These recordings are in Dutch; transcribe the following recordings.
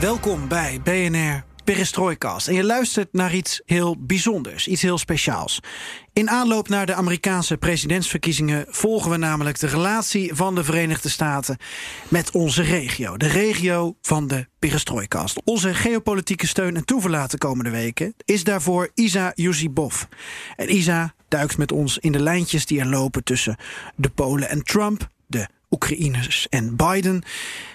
Welkom bij BNR Perestroikast. En je luistert naar iets heel bijzonders, iets heel speciaals. In aanloop naar de Amerikaanse presidentsverkiezingen volgen we namelijk de relatie van de Verenigde Staten met onze regio. De regio van de Perestroikast. Onze geopolitieke steun en toeverlaat de komende weken is daarvoor Isa Yusibov. En Isa duikt met ons in de lijntjes die er lopen tussen de Polen en Trump, de Oekraïners en Biden,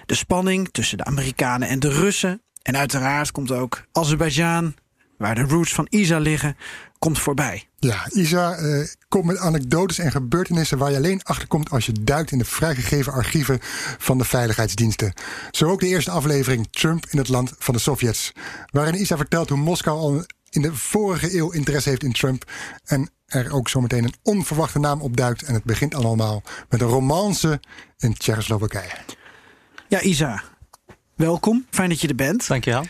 de spanning tussen de Amerikanen en de Russen. En uiteraard komt ook Azerbeidzjan, waar de roots van Isa liggen, komt voorbij. Ja, Isa uh, komt met anekdotes en gebeurtenissen waar je alleen achterkomt als je duikt in de vrijgegeven archieven van de veiligheidsdiensten. Zo ook de eerste aflevering Trump in het land van de Sovjets, waarin Isa vertelt hoe Moskou al in de vorige eeuw interesse heeft in Trump en er ook zometeen een onverwachte naam opduikt. En het begint allemaal met een romance in Tsjechoslowakije. Ja, Isa, welkom. Fijn dat je er bent. Dankjewel.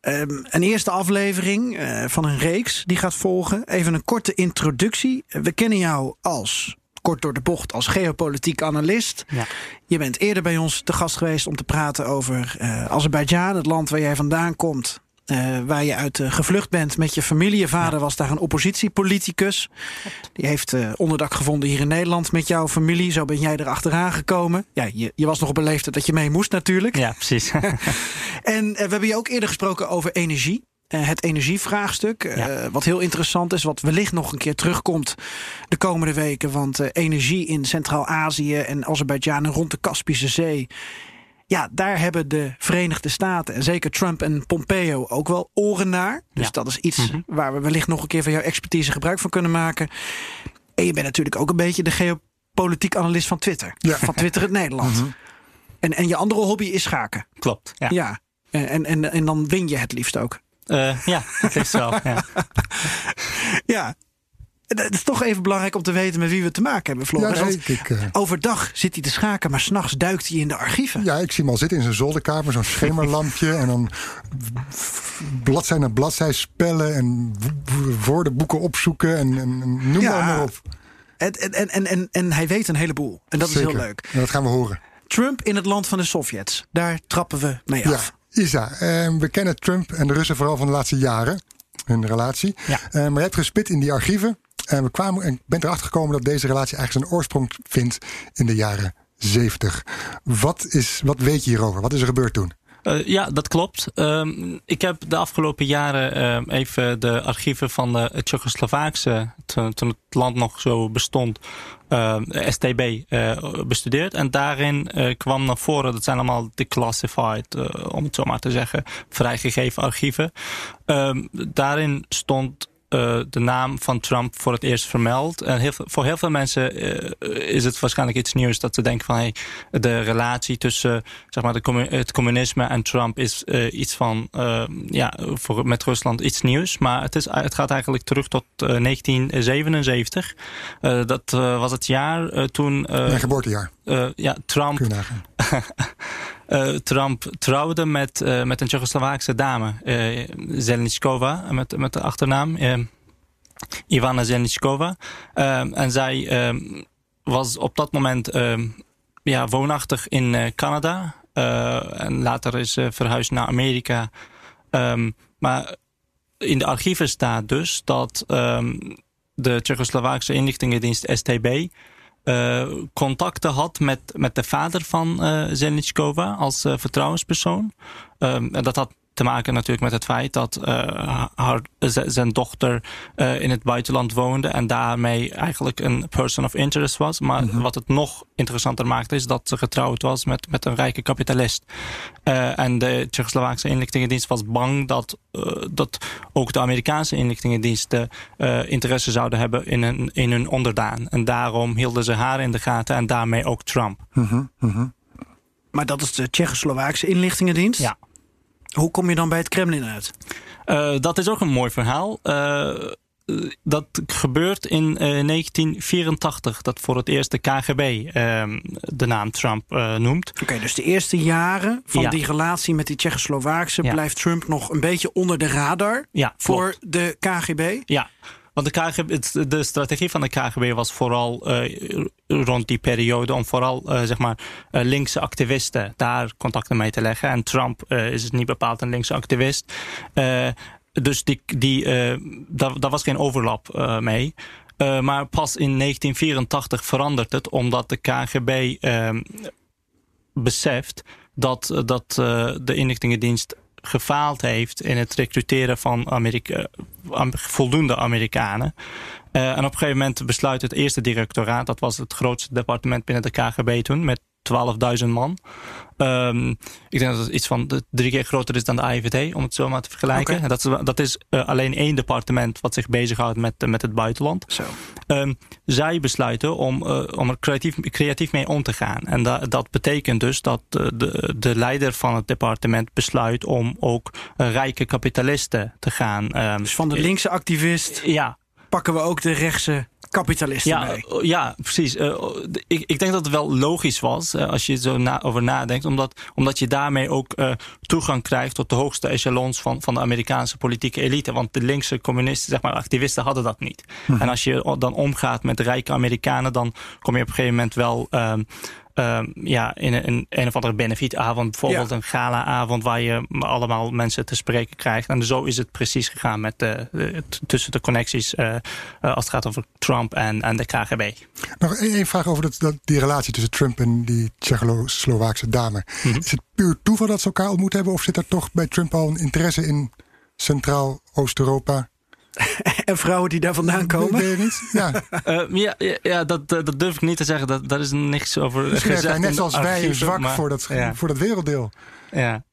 Um, een eerste aflevering uh, van een reeks die gaat volgen. Even een korte introductie. We kennen jou als, kort door de bocht, als geopolitiek analist. Ja. Je bent eerder bij ons te gast geweest om te praten over uh, Azerbeidzjan, het land waar jij vandaan komt. Uh, waar je uit uh, gevlucht bent met je familie. Je vader ja. was daar een oppositiepoliticus. Die heeft uh, onderdak gevonden hier in Nederland met jouw familie. Zo ben jij er achteraan gekomen. Ja, je, je was nog op een leeftijd dat je mee moest natuurlijk. Ja, precies. en we hebben je ook eerder gesproken over energie. het energievraagstuk, ja. wat heel interessant is, wat wellicht nog een keer terugkomt de komende weken. Want energie in Centraal-Azië en Azerbeidzjan en rond de Kaspische Zee ja, daar hebben de Verenigde Staten en zeker Trump en Pompeo ook wel oren naar. Dus ja. dat is iets mm -hmm. waar we wellicht nog een keer van jouw expertise gebruik van kunnen maken. En je bent natuurlijk ook een beetje de geopolitiek analist van Twitter. Ja. Van Twitter het Nederland. Mm -hmm. en, en je andere hobby is schaken. Klopt, ja. ja. En, en, en dan win je het liefst ook. Uh, ja, het liefst wel, ja. ja, het is toch even belangrijk om te weten met wie we te maken hebben, Floris. Ja, nee, ik, uh... Overdag zit hij te schaken, maar s'nachts duikt hij in de archieven. Ja, ik zie hem al zitten in zijn zolderkamer, zo'n schemerlampje. en dan bladzij na bladzij spellen en woordenboeken opzoeken en, en noem ja. maar op. En, en, en, en, en hij weet een heleboel. En dat Zeker. is heel leuk. En dat gaan we horen. Trump in het land van de Sovjets. Daar trappen we mee ja. af. Isa, eh, we kennen Trump en de Russen vooral van de laatste jaren. Hun relatie. Ja. Uh, maar je hebt gespit in die archieven. En we kwamen, en ik ben erachter gekomen dat deze relatie eigenlijk zijn oorsprong vindt in de jaren 70. Wat, is, wat weet je hierover? Wat is er gebeurd toen? Uh, ja, dat klopt. Um, ik heb de afgelopen jaren uh, even de archieven van de Tsjechoslowaakse, toen, toen het land nog zo bestond, uh, STB, bestudeerd. En daarin kwam naar voren, dat zijn allemaal declassified, om het zo maar te zeggen, vrijgegeven archieven. Daarin stond uh, de naam van Trump voor het eerst vermeld. En heel, voor heel veel mensen uh, is het waarschijnlijk iets nieuws dat ze denken van hey, de relatie tussen zeg maar, de commun het communisme en Trump is uh, iets van ja, voor, met Rusland iets nieuws. Maar het, is, het gaat eigenlijk terug tot 1977. dat was het jaar toen. Mijn geboortejaar. ja, Trump. Uh, Trump trouwde met, uh, met een Tsjechoslowaakse dame, uh, met, met de achternaam Ivana Zelničkova. en zij was op dat moment ja, woonachtig in Canada. en later is ze verhuisd naar Amerika. Um, maar in de archieven staat dus dat um, de Tsjechoslowaakse inlichtingendienst STB contacten had met, met de vader van uh, Zelničkova als uh, vertrouwenspersoon. Um, en dat had te maken natuurlijk met het feit dat haar, zijn dochter in het buitenland woonde en daarmee eigenlijk een person of interest was. Maar mm -hmm. wat het nog interessanter maakte is dat ze getrouwd was met, met een rijke kapitalist. en de Tsjechoslowaakse inlichtingendienst was bang dat, dat ook de Amerikaanse inlichtingendiensten interesse zouden hebben in hun, in hun onderdaan. En daarom hielden ze haar in de gaten en daarmee ook Trump. Mm -hmm, mm -hmm. Maar dat is de Tsjechoslowaakse inlichtingendienst? Ja. Hoe kom je dan bij het Kremlin uit? Uh, dat is ook een mooi verhaal. Uh, dat gebeurt in uh, 1984, dat voor het eerst de KGB uh, de naam Trump noemt. Oké, okay, dus de eerste jaren van ja. die relatie met die Tsjechoslowaakse ja. blijft Trump nog een beetje onder de radar ja, voor de KGB? Ja. Want de, KGB, de strategie van de KGB was vooral uh, rond die periode om vooral uh, zeg maar, uh, linkse activisten daar contacten mee te leggen. En Trump is niet bepaald een linkse activist. dus die, die, daar, daar was geen overlap mee. maar pas in 1984 verandert het omdat de KGB beseft dat, dat de inlichtingendienst gefaald heeft in het recruteren van voldoende Amerikanen. Uh, en op een gegeven moment besluit het eerste directoraat, dat was het grootste departement binnen de KGB toen, met 12.000 man. Um, ik denk dat het iets van drie keer groter is dan de AIVD, om het zo maar te vergelijken. Okay. Dat is, dat is uh, alleen één departement wat zich bezighoudt met, uh, met het buitenland. Zo. Um, zij besluiten om, uh, om er creatief, creatief mee om te gaan. En da, dat betekent dus dat de, de leider van het departement besluit om ook rijke kapitalisten te gaan. Um, dus van de linkse activist ja. pakken we ook de rechtse kapitalisten ja, mee. Ja, precies. Uh, ik, ik denk dat het wel logisch was uh, als je er zo na, over nadenkt. Omdat, omdat je daarmee ook uh, toegang krijgt tot de hoogste echelons van, van de Amerikaanse politieke elite. Want de linkse communisten, zeg maar, activisten hadden dat niet. Hm. En als je dan omgaat met rijke Amerikanen, dan kom je op een gegeven moment wel. Um, uh, ja, in een, een, een of andere benefietavond. Bijvoorbeeld ja. een galaavond waar je allemaal mensen te spreken krijgt. En zo is het precies gegaan met de, de tussen de connecties uh, uh, als het gaat over Trump en, en de KGB. Nog één vraag over dat, dat, die relatie tussen Trump en die Tsjechoslowaakse dame. Mm -hmm. Is het puur toeval dat ze elkaar ontmoet hebben? Of zit er toch bij Trump al een interesse in Centraal-Oost-Europa? En vrouwen die daar vandaan komen? Weet je niet? Ja, uh, ja, ja, ja dat, dat durf ik niet te zeggen. Dat, daar is niks over Misschien gezegd. Hij net zoals wij archieven, zwak maar, voor, dat, ja. voor dat werelddeel. Ja.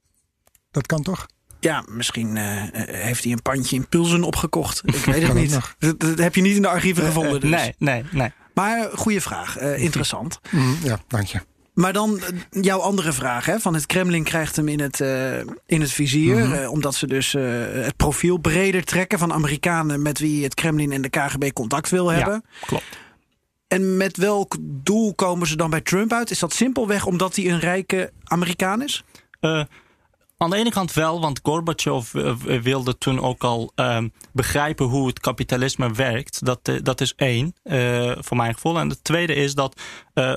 Dat kan toch? Ja, misschien uh, heeft hij een pandje in Pulsen opgekocht. Ik weet het niet. Dat, dat, heb je niet in de archieven uh, gevonden. Dus. Nee, nee, nee. Maar goede vraag. interessant. Mm, ja, dank je. Maar dan jouw andere vraag. Hè? Van het Kremlin krijgt hem in het, uh, in het vizier. Mm -hmm. uh, omdat ze dus uh, het profiel breder trekken van Amerikanen met wie het Kremlin en de KGB contact wil hebben. Ja, klopt. En met welk doel komen ze dan bij Trump uit? Is dat simpelweg omdat hij een rijke Amerikaan is? Aan de ene kant wel, want Gorbachev wilde toen ook al um, begrijpen hoe het kapitalisme werkt. Dat, uh, dat is één, voor mijn gevoel. En het tweede is dat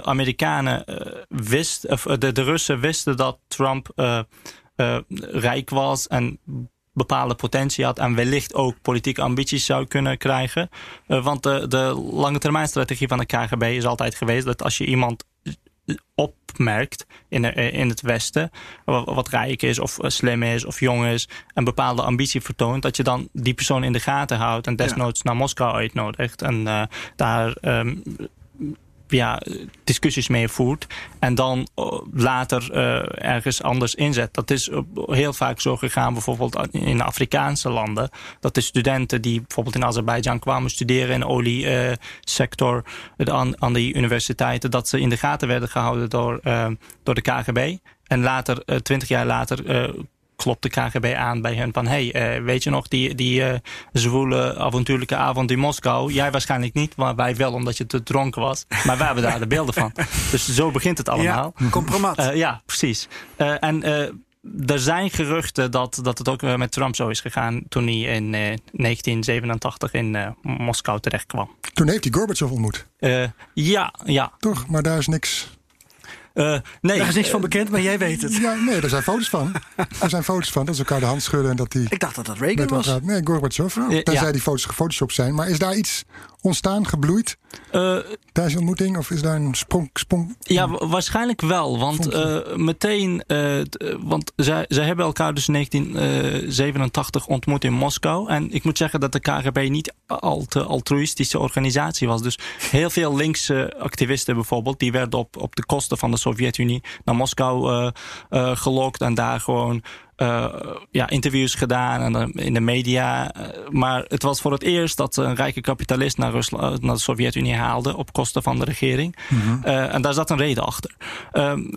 Amerikanen wisten, of de, de Russen wisten dat Trump rijk was en bepaalde potentie had en wellicht ook politieke ambities zou kunnen krijgen. want de, de lange termijn strategie van de KGB is altijd geweest dat als je iemand opmerkt in, de, in het Westen, wat rijk is of slim is of jong is, een bepaalde ambitie vertoont, dat je dan die persoon in de gaten houdt en desnoods ja. naar Moskou uitnodigt en uh, daar um, ja, discussies mee voert en dan later uh, ergens anders inzet. Dat is heel vaak zo gegaan, bijvoorbeeld in Afrikaanse landen. Dat de studenten die bijvoorbeeld in Azerbeidzjan kwamen studeren in de oliesector uh, aan, aan die universiteiten, dat ze in de gaten werden gehouden door, door de KGB. En later, twintig jaar later, klopt de KGB aan bij hen van... hey, uh, weet je nog die, die uh, zwoele avontuurlijke avond in Moskou? Jij waarschijnlijk niet, maar wij wel omdat je te dronken was. Maar wij hebben daar de beelden van. Dus zo begint het allemaal. Ja, compromat. Uh, ja, precies. en er zijn geruchten dat, dat het ook met Trump zo is gegaan... toen hij in 1987 in Moskou terecht kwam. Toen heeft hij Gorbachev ontmoet. ja, ja. Toch, maar daar is niks... Uh, nee. Daar is niks van bekend, maar jij weet het. Ja, nee, er zijn foto's van. Er zijn foto's van dat ze elkaar de hand schudden en dat die. Ik dacht dat dat Reagan was. Nee, Gorbachev. Oh. Tenzij ja. die foto's gefotoshopt zijn. Maar is daar iets ontstaan, gebloeid? Uh, tijdens de ontmoeting? Of is daar een sprong? sprong ja, waarschijnlijk wel. Want uh, meteen, uh, want zij, zij hebben elkaar dus in 1987 ontmoet in Moskou. En ik moet zeggen dat de KGB niet al te altruïstische organisatie was. Dus heel veel linkse activisten bijvoorbeeld, die werden op, op de kosten van de Sovjet-Unie naar Moskou gelokt en daar gewoon uh, ja, interviews gedaan en uh, in de media. Uh, maar het was voor het eerst dat een rijke kapitalist naar, Rusland, naar de Sovjet-Unie haalde op kosten van de regering. Mm -hmm. en daar zat een reden achter. Um,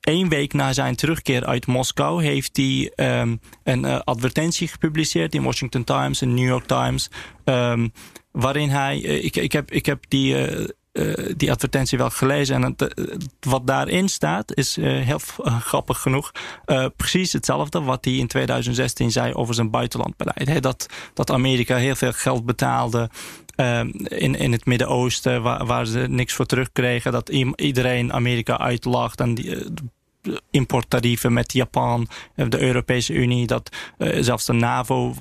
één week na zijn terugkeer uit Moskou heeft hij ehm, een uh, advertentie gepubliceerd in Washington Times en New York Times. Um, waarin hij, ik, ik, heb, ik heb die, uh, die advertentie wel gelezen. En het, wat daarin staat is heel grappig genoeg precies hetzelfde wat hij in 2016 zei over zijn buitenlandbeleid. Dat, dat Amerika heel veel geld betaalde in, in het Midden-Oosten, waar, waar, ze niks voor terugkregen. Dat iedereen Amerika uitlacht en die, importtarieven met Japan, de Europese Unie, dat zelfs de NAVO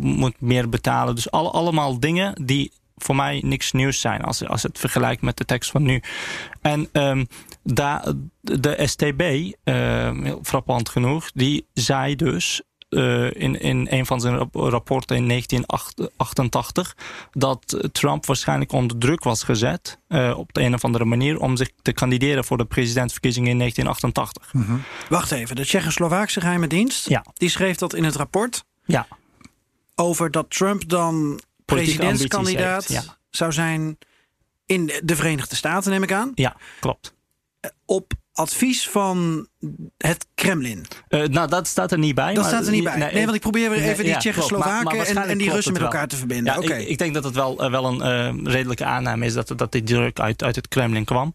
moet meer betalen. Dus alle, allemaal dingen die voor mij niks nieuws zijn als, als het vergelijkt met de tekst van nu. En um, da, de STB, heel frappant genoeg, die zei dus uh, in, in een van zijn rapporten in 1988 dat Trump waarschijnlijk onder druk was gezet uh, op de een of andere manier om zich te kandideren voor de presidentsverkiezingen in 1988. Mm -hmm. Wacht even, de Tsjechoslowaakse geheime dienst, ja. die schreef dat in het rapport ja. over dat Trump dan presidentskandidaat ja. zou zijn in de Verenigde Staten, neem ik aan. Ja, klopt. Op advies van het Kremlin? Uh, nou, dat staat er niet bij. Dat maar, staat er niet bij. Nee, nee want ik probeer weer even die Tsjechoslowaken en, en, die Russen met elkaar te verbinden. Ja, okay. ik, ik, denk dat het wel, uh, wel een uh, redelijke aanname is dat, dat die druk uit, uit het Kremlin kwam.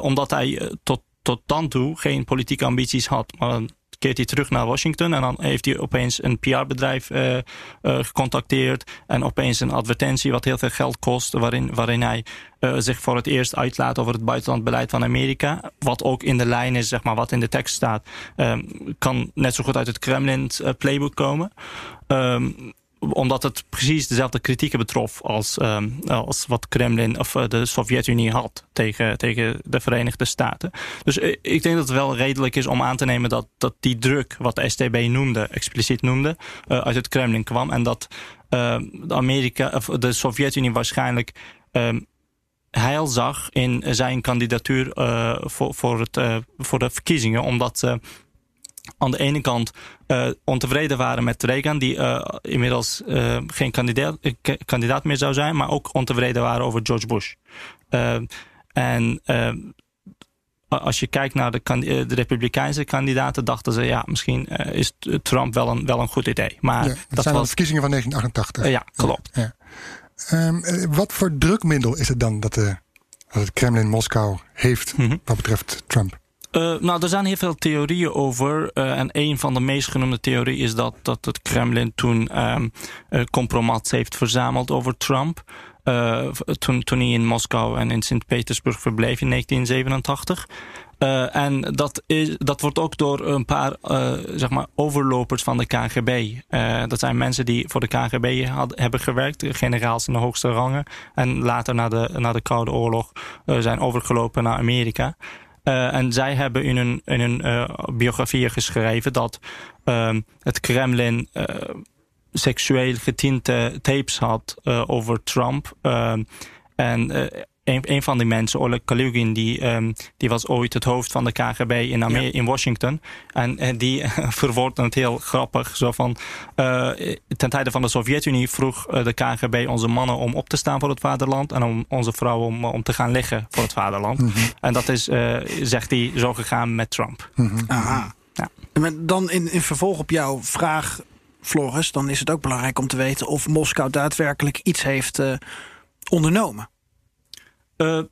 omdat hij tot, tot dan toe geen politieke ambities had. Maar keert hij terug naar Washington en dan heeft hij opeens een PR-bedrijf uh, uh, gecontacteerd en opeens een advertentie wat heel veel geld kost, waarin, waarin hij uh, zich voor het eerst uitlaat over het buitenlandbeleid van Amerika. Wat ook in de lijn is, zeg maar, wat in de tekst staat, um, kan net zo goed uit het Kremlin playbook komen. Um, omdat het precies dezelfde kritieken betrof als, um, als wat Kremlin of de Sovjet-Unie had tegen, tegen de Verenigde Staten. Dus ik denk dat het wel redelijk is om aan te nemen dat, dat die druk, wat de STB noemde, expliciet noemde, uh, uit het Kremlin kwam. En dat uh, de, Amerika, of de Sovjet-Unie waarschijnlijk um, heil zag in zijn kandidatuur voor, voor, het, voor de verkiezingen, omdat aan de ene kant uh, ontevreden waren met Reagan, die uh, inmiddels uh, geen kandidaat, kandidaat meer zou zijn, maar ook ontevreden waren over George Bush. en als je kijkt naar de, de, Republikeinse kandidaten, dachten ze, ja, misschien is Trump wel een, wel een goed idee. Maar ja, dat, zijn was... de verkiezingen van 1988. ja, klopt. Ja, ja. Um, wat voor drukmiddel is het dan dat, dat het Kremlin Moskou heeft mm -hmm. wat betreft Trump? Uh, nou, er zijn heel veel theorieën over. Uh, en een van de meest genoemde theorieën is dat, dat het Kremlin toen um, uh, compromats heeft verzameld over Trump. toen, toen hij in Moskou en in Sint-Petersburg verbleef in 1987. Uh, en dat, is, dat wordt ook door een paar zeg maar overlopers van de KGB. Dat zijn mensen die voor de KGB had, hebben gewerkt, generaals in de hoogste rangen. En later na de, na de Koude Oorlog zijn overgelopen naar Amerika. Uh, en zij hebben in hun, in hun uh, biografieën geschreven dat uh, het Kremlin seksueel getinte tapes had over Trump. en een, een van die mensen, Oleg Kalugin, die, um, die was ooit het hoofd van de KGB in, Amer ja. in Washington. En, en die verwoordde het heel grappig. Zo van, uh, ten tijde van de Sovjet-Unie vroeg de KGB onze mannen om op te staan voor het vaderland. En om onze vrouwen om, om te gaan liggen voor het vaderland. Mm -hmm. En dat is, uh, zegt hij, zo gegaan met Trump. Mm -hmm. Aha. Ja. En dan in, in vervolg op jouw vraag, Floris, dan is het ook belangrijk om te weten of Moskou daadwerkelijk iets heeft uh, ondernomen. Uh,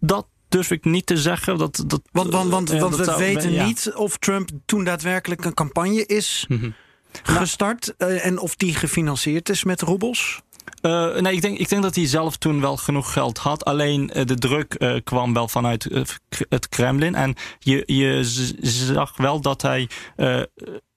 dat durf ik niet te zeggen. Dat, dat, want want, want, uh, want dat we zou, weten niet of Trump toen daadwerkelijk een campagne is mm -hmm. gestart. Nou, uh, en of die gefinancierd is met roebels. Uh, nee, ik denk, ik denk dat hij zelf toen wel genoeg geld had. Alleen uh, de druk uh, kwam wel vanuit het Kremlin. En je, je zag wel dat hij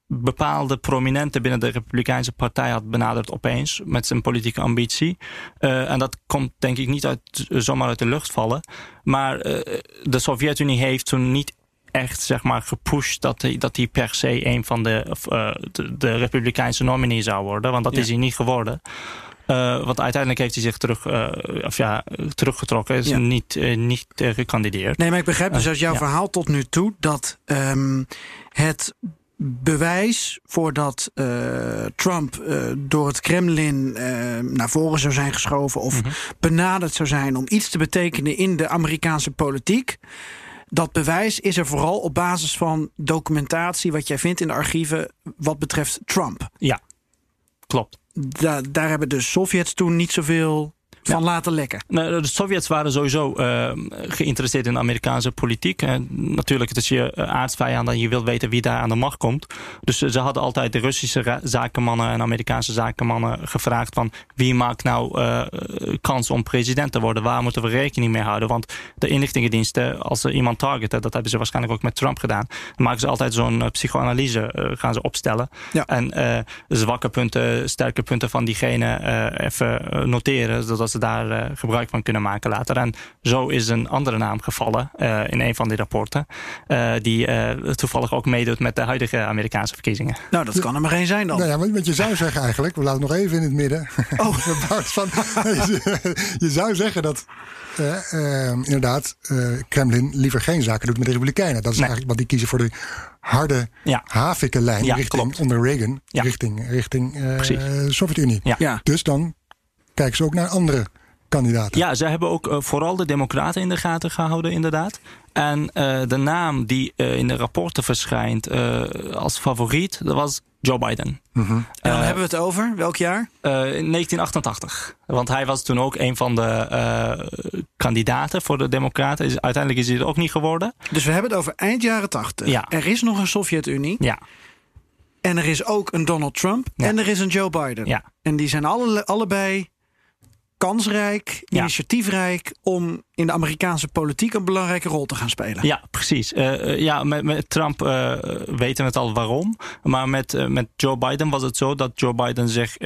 bepaalde prominenten binnen de Republikeinse Partij had benaderd opeens met zijn politieke ambitie. Uh, en dat komt denk ik niet uit, zomaar uit de lucht vallen. Maar uh, de Sovjet-Unie heeft toen niet echt zeg maar gepusht dat hij, dat hij per se een van de, uh, de, de Republikeinse nominee zou worden. Want dat ja. is hij niet geworden. Want uiteindelijk heeft hij zich terug, of ja, teruggetrokken. Is ja. niet, niet gekandideerd. Nee, maar ik begrijp dus uit jouw ja. verhaal tot nu toe dat um, het bewijs voordat uh, Trump uh, door het Kremlin uh, naar voren zou zijn geschoven of mm -hmm. benaderd zou zijn om iets te betekenen in de Amerikaanse politiek. dat bewijs is er vooral op basis van documentatie... wat jij vindt in de archieven wat betreft Trump. Ja, klopt. Da daar hebben de Sovjets toen niet zoveel van laten lekken. Nou, de Sovjets waren sowieso uh, geïnteresseerd in de Amerikaanse politiek. Natuurlijk, het is je uh, aardsvijand en je wilt weten wie daar aan de macht komt. Dus ze hadden altijd de Russische zakenmannen en Amerikaanse zakenmannen gevraagd van wie maakt nou kans om president te worden? Waar moeten we rekening mee houden? Want de inlichtingendiensten, als ze iemand targeten, dat hebben ze waarschijnlijk ook met Trump gedaan, dan maken ze altijd zo'n psychoanalyse gaan ze opstellen. Ja. En zwakke punten, sterke punten van diegene even noteren, zodat ze daar uh, gebruik van kunnen maken later. En zo is een andere naam gevallen uh, in een van die rapporten. Uh, die toevallig ook meedoet met de huidige Amerikaanse verkiezingen. Nou, dat kan er maar één zijn dan. Nou ja, want je zou zeggen eigenlijk, we laten het nog even in het midden. Oh. van, je zou zeggen dat inderdaad Kremlin liever geen zaken doet met de Republikeinen. Dat is eigenlijk wat die kiezen voor de harde ja. havikenlijn ja, richting klopt. onder Reagan, ja. richting, richting uh, Sovjet-Unie. Ja. Dus dan kijken ze ook naar andere kandidaten. Ja, ze hebben ook uh, vooral de Democraten in de gaten gehouden, inderdaad. En uh, de naam die uh, in de rapporten verschijnt als favoriet, dat was Joe Biden. Mm -hmm. En dan hebben we het over welk jaar? 1988. Want hij was toen ook een van de kandidaten voor de Democraten. Uiteindelijk is hij het ook niet geworden. Dus we hebben het over eind jaren 80. Ja. Er is nog een Sovjet-Unie. Ja. En er is ook een Donald Trump. Ja. En er is een Joe Biden. Ja. En die zijn alle, allebei kansrijk, initiatiefrijk om in de Amerikaanse politiek een belangrijke rol te gaan spelen. Ja, precies. Uh, ja, met, met Trump uh, weten we het al waarom. Maar met, uh, met Joe Biden was het zo dat Joe Biden zich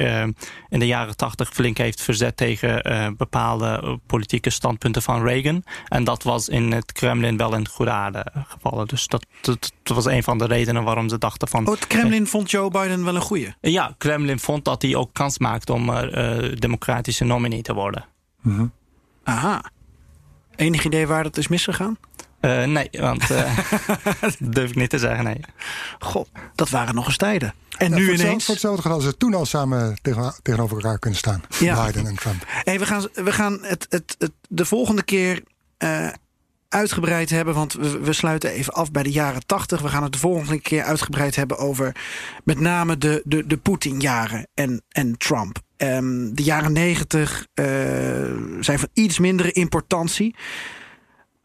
in de jaren tachtig flink heeft verzet tegen bepaalde politieke standpunten van Reagan. En dat was in het Kremlin wel in goede aarde gevallen. Dus dat, dat, dat, was een van de redenen waarom ze dachten van... Oh, het Kremlin vond Joe Biden wel een goeie? Ja, Kremlin vond dat hij ook kans maakte om democratische nominee te worden. Mm -hmm. Aha. Enig idee waar dat is misgegaan? Uh, nee, want uh, durf ik niet te zeggen, nee. God, dat waren nog eens tijden. En nu ineens... Voor hetzelfde gedaan ze toen al samen tegen, tegenover elkaar kunnen staan. Ja. Biden en Trump. Hey, we gaan, we gaan het, het, het de volgende keer uh, uitgebreid hebben. Want we, we, sluiten even af bij de jaren tachtig. We gaan het de volgende keer uitgebreid hebben over met name de, de, de Poetin-jaren en, en Trump. Um, de jaren negentig uh, zijn van iets mindere importantie.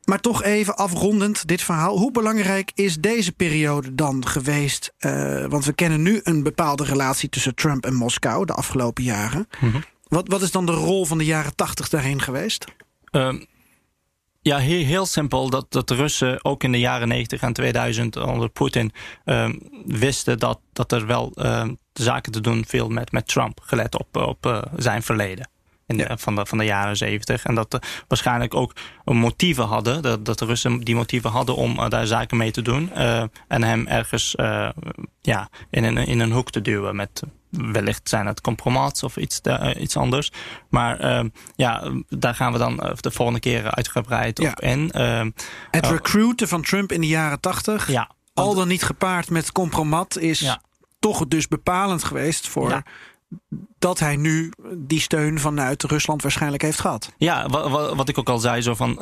Maar toch even afrondend dit verhaal. Hoe belangrijk is deze periode dan geweest? Uh, want we kennen nu een bepaalde relatie tussen Trump en Moskou de afgelopen jaren. Mm -hmm. wat, wat is dan de rol van de jaren tachtig daarheen geweest? Um, ja, heel, heel simpel. Dat, dat de Russen ook in de jaren 90 en 2000 onder Poetin um, wisten dat, dat er wel um, zaken te doen viel met, met Trump, gelet op, op uh, zijn verleden. In de, ja. van, de, van de jaren 70. En dat er waarschijnlijk ook motieven hadden. Dat, dat de Russen die motieven hadden om uh, daar zaken mee te doen. Uh, en hem ergens ja, in, een, in een hoek te duwen met wellicht zijn het compromats of iets, uh, iets anders. Maar uh, ja, daar gaan we dan de volgende keer uitgebreid ja. op in. Uh, het recruiten van Trump in de jaren tachtig, ja, al dan niet gepaard met compromat, is ja. toch dus bepalend geweest voor. Dat hij nu die steun vanuit Rusland waarschijnlijk heeft gehad. Ja, wat, ik ook al zei, zo van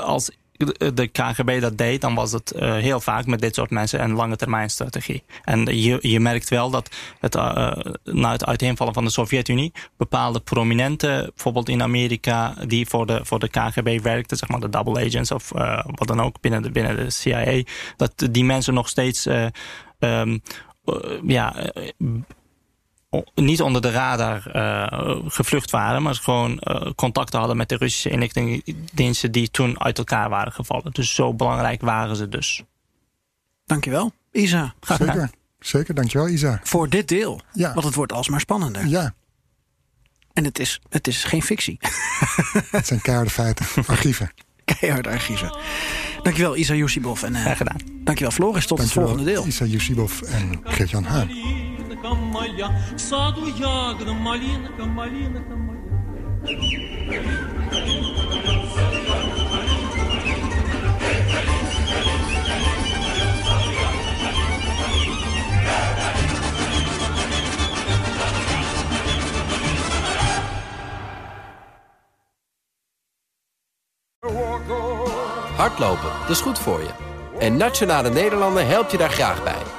als de KGB dat deed, dan was het uh, heel vaak met dit soort mensen een lange termijn strategie. En je, je merkt wel dat het, uh, na het uiteenvallen van de Sovjet-Unie bepaalde prominenten, bijvoorbeeld in Amerika, die voor de, voor de KGB werkten, zeg maar de double agents of wat dan ook binnen de, binnen de CIA, dat die mensen nog steeds um, ja, niet onder de radar uh, gevlucht waren, maar gewoon uh, contacten hadden met de Russische inlichtingendiensten die toen uit elkaar waren gevallen. Dus zo belangrijk waren ze dus. Dankjewel, Isa. Zeker, zeker. Dankjewel, Isa. Voor dit deel, ja. want het wordt alsmaar spannender. Ja. En het is, het is geen fictie. Het zijn keiharde feiten, archieven. Keiharde archieven. Dankjewel, Isa Yusibov. En, uh, Graag gedaan. Dankjewel, Floris. Tot dankjewel, het volgende deel. Isa Yusibov en Geert-Jan Haan моя, в саду ягода, малинка, малинка моя. Hardlopen, dat is goed voor je. En Nationale Nederlanden helpt je daar graag bij.